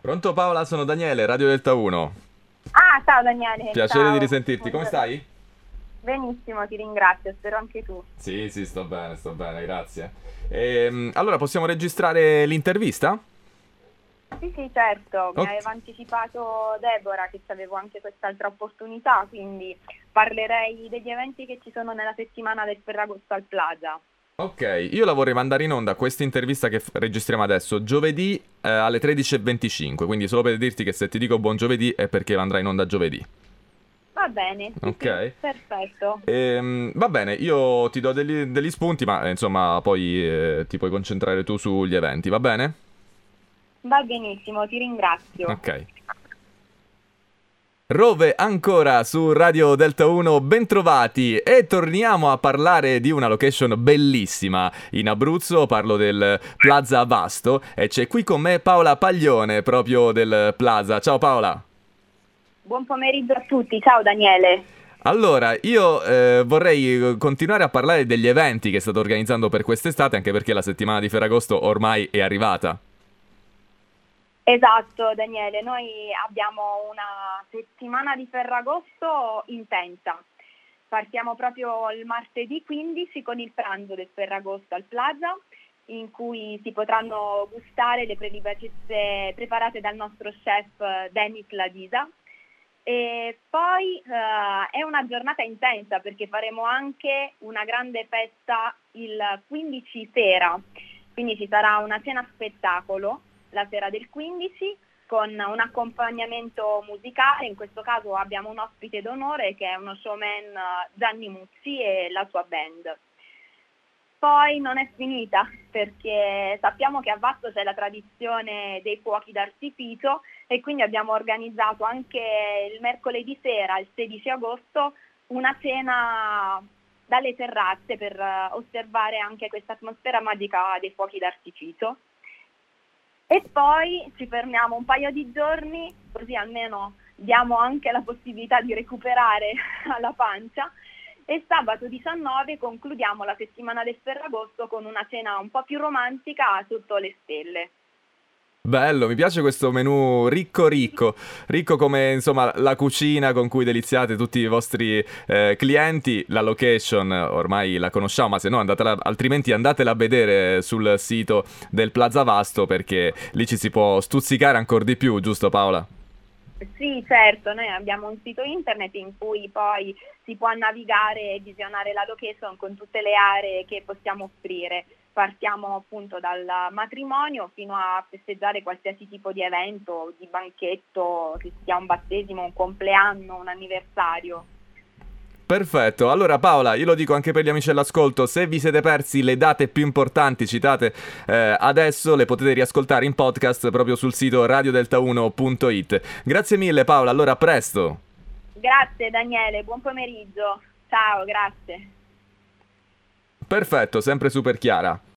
Pronto Paola, sono Daniele, Radio Delta 1. Ah, ciao Daniele. Piacere ciao. di risentirti, come stai? Benissimo, ti ringrazio, spero anche tu. Sì, sì, sto bene, sto bene, grazie. Ehm, allora, possiamo registrare l'intervista? Sì, sì, certo, mi Ok. aveva anticipato Deborah che avevo anche quest'altra opportunità, quindi parlerei degli eventi che ci sono nella settimana del Ferragosto al Plaza. Ok, io la vorrei mandare in onda questa intervista che f- registriamo adesso giovedì eh, alle 13.25, quindi solo per dirti che se ti dico buon giovedì è perché andrà in onda giovedì. Va bene, sì, Ok. sì, perfetto. Ehm, va bene, io ti do degli, degli spunti, ma eh, insomma poi eh, ti puoi concentrare tu sugli eventi, va bene? Va benissimo, ti ringrazio. Ok. Rove ancora su Radio Delta 1, bentrovati e torniamo a parlare di una location bellissima in Abruzzo, parlo del Plaza Vasto e c'è qui con me Paola Paglione proprio del Plaza. Ciao Paola. Buon pomeriggio a tutti, ciao Daniele. Allora, io eh, vorrei continuare a parlare degli eventi che state organizzando per quest'estate, anche perché la settimana di Ferragosto ormai è arrivata. Esatto Daniele, noi abbiamo una settimana di Ferragosto intensa. Partiamo proprio il martedì 15 con il pranzo del Ferragosto al Plaza, in cui si potranno gustare le prelibatezze preparate dal nostro chef Denis Ladisa. E poi eh, è una giornata intensa perché faremo anche una grande festa il 15 sera, quindi ci sarà una cena spettacolo la sera del 15 con un accompagnamento musicale, in questo caso abbiamo un ospite d'onore che è uno showman eh, Gianni Muzzi e la sua band. Poi non è finita perché sappiamo che a Vasto c'è la tradizione dei fuochi d'artificio e quindi abbiamo organizzato anche il mercoledì sera, il 16 agosto, una cena dalle terrazze per eh, osservare anche questa atmosfera magica dei fuochi d'artificio. E poi ci fermiamo un paio di giorni, così almeno diamo anche la possibilità di recuperare alla pancia. E sabato 19 concludiamo la settimana del Ferragosto con una cena un po' più romantica sotto le stelle. Bello, mi piace questo menù ricco ricco, ricco come insomma la cucina con cui deliziate tutti i vostri eh, clienti, la location ormai la conosciamo, ma se no andatela, altrimenti andatela a vedere sul sito del Plaza Vasto perché lì ci si può stuzzicare ancora di più, giusto Paola? Sì, certo, noi abbiamo un sito internet in cui poi si può navigare e visionare la location con tutte le aree che possiamo offrire. Partiamo appunto dal matrimonio fino a festeggiare qualsiasi tipo di evento, di banchetto, che sia un battesimo, un compleanno, un anniversario. Perfetto, allora Paola, io lo dico anche per gli amici all'ascolto, se vi siete persi le date più importanti citate eh, adesso le potete riascoltare in podcast proprio sul sito radiodelta1.it. Grazie mille Paola, allora a presto. Grazie Daniele, buon pomeriggio. Ciao, grazie. Perfetto, sempre super chiara.